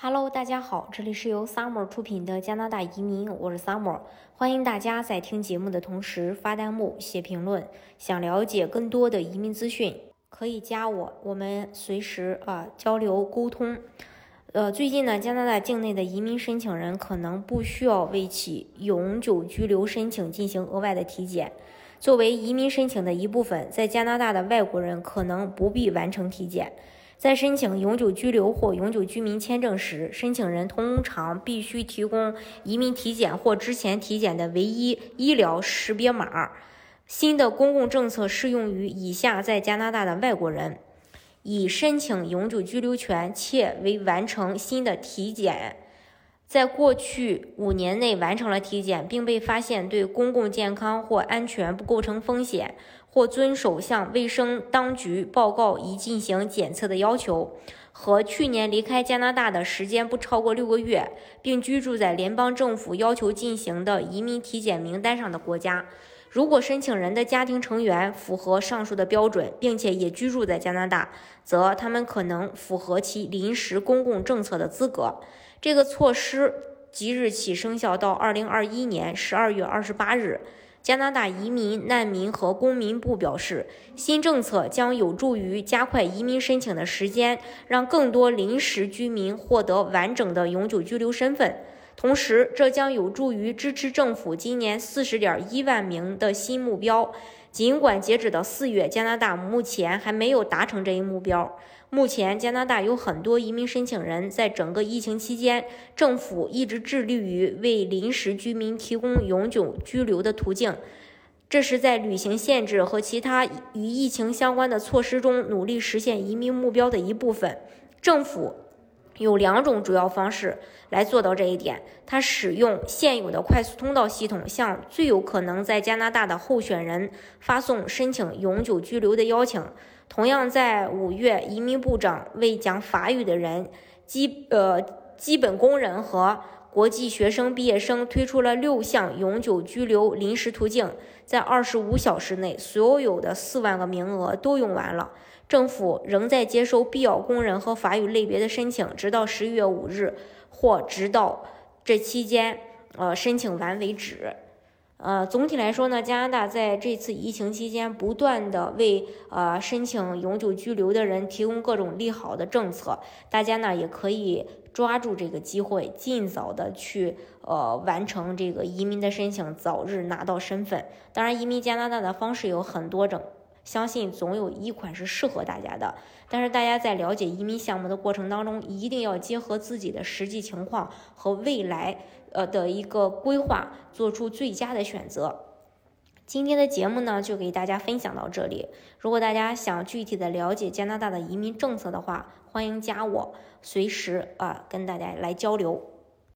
Hello，大家好，这里是由 Summer 出品的加拿大移民，我是 Summer，欢迎大家在听节目的同时发弹幕、写评论。想了解更多的移民资讯，可以加我，我们随时啊交流沟通。呃，最近呢，加拿大境内的移民申请人可能不需要为其永久居留申请进行额外的体检。作为移民申请的一部分，在加拿大的外国人可能不必完成体检。在申请永久居留或永久居民签证时，申请人通常必须提供移民体检或之前体检的唯一医疗识别码。新的公共政策适用于以下在加拿大的外国人：已申请永久居留权且未完成新的体检，在过去五年内完成了体检，并被发现对公共健康或安全不构成风险。或遵守向卫生当局报告已进行检测的要求，和去年离开加拿大的时间不超过六个月，并居住在联邦政府要求进行的移民体检名单上的国家。如果申请人的家庭成员符合上述的标准，并且也居住在加拿大，则他们可能符合其临时公共政策的资格。这个措施即日起生效到二零二一年十二月二十八日。加拿大移民、难民和公民部表示，新政策将有助于加快移民申请的时间，让更多临时居民获得完整的永久居留身份。同时，这将有助于支持政府今年四十点一万名的新目标。尽管截止到四月，加拿大目前还没有达成这一目标。目前，加拿大有很多移民申请人。在整个疫情期间，政府一直致力于为临时居民提供永久居留的途径。这是在旅行限制和其他与疫情相关的措施中努力实现移民目标的一部分。政府。有两种主要方式来做到这一点。他使用现有的快速通道系统，向最有可能在加拿大的候选人发送申请永久居留的邀请。同样，在五月，移民部长为讲法语的人、基呃基本工人和国际学生毕业生推出了六项永久居留临时途径。在二十五小时内，所有的四万个名额都用完了。政府仍在接收必要工人和法语类别的申请，直到十一月五日，或直到这期间，呃，申请完为止。呃，总体来说呢，加拿大在这次疫情期间，不断的为呃申请永久居留的人提供各种利好的政策。大家呢也可以抓住这个机会，尽早的去呃完成这个移民的申请，早日拿到身份。当然，移民加拿大的方式有很多种。相信总有一款是适合大家的，但是大家在了解移民项目的过程当中，一定要结合自己的实际情况和未来呃的一个规划，做出最佳的选择。今天的节目呢，就给大家分享到这里。如果大家想具体的了解加拿大的移民政策的话，欢迎加我，随时啊跟大家来交流。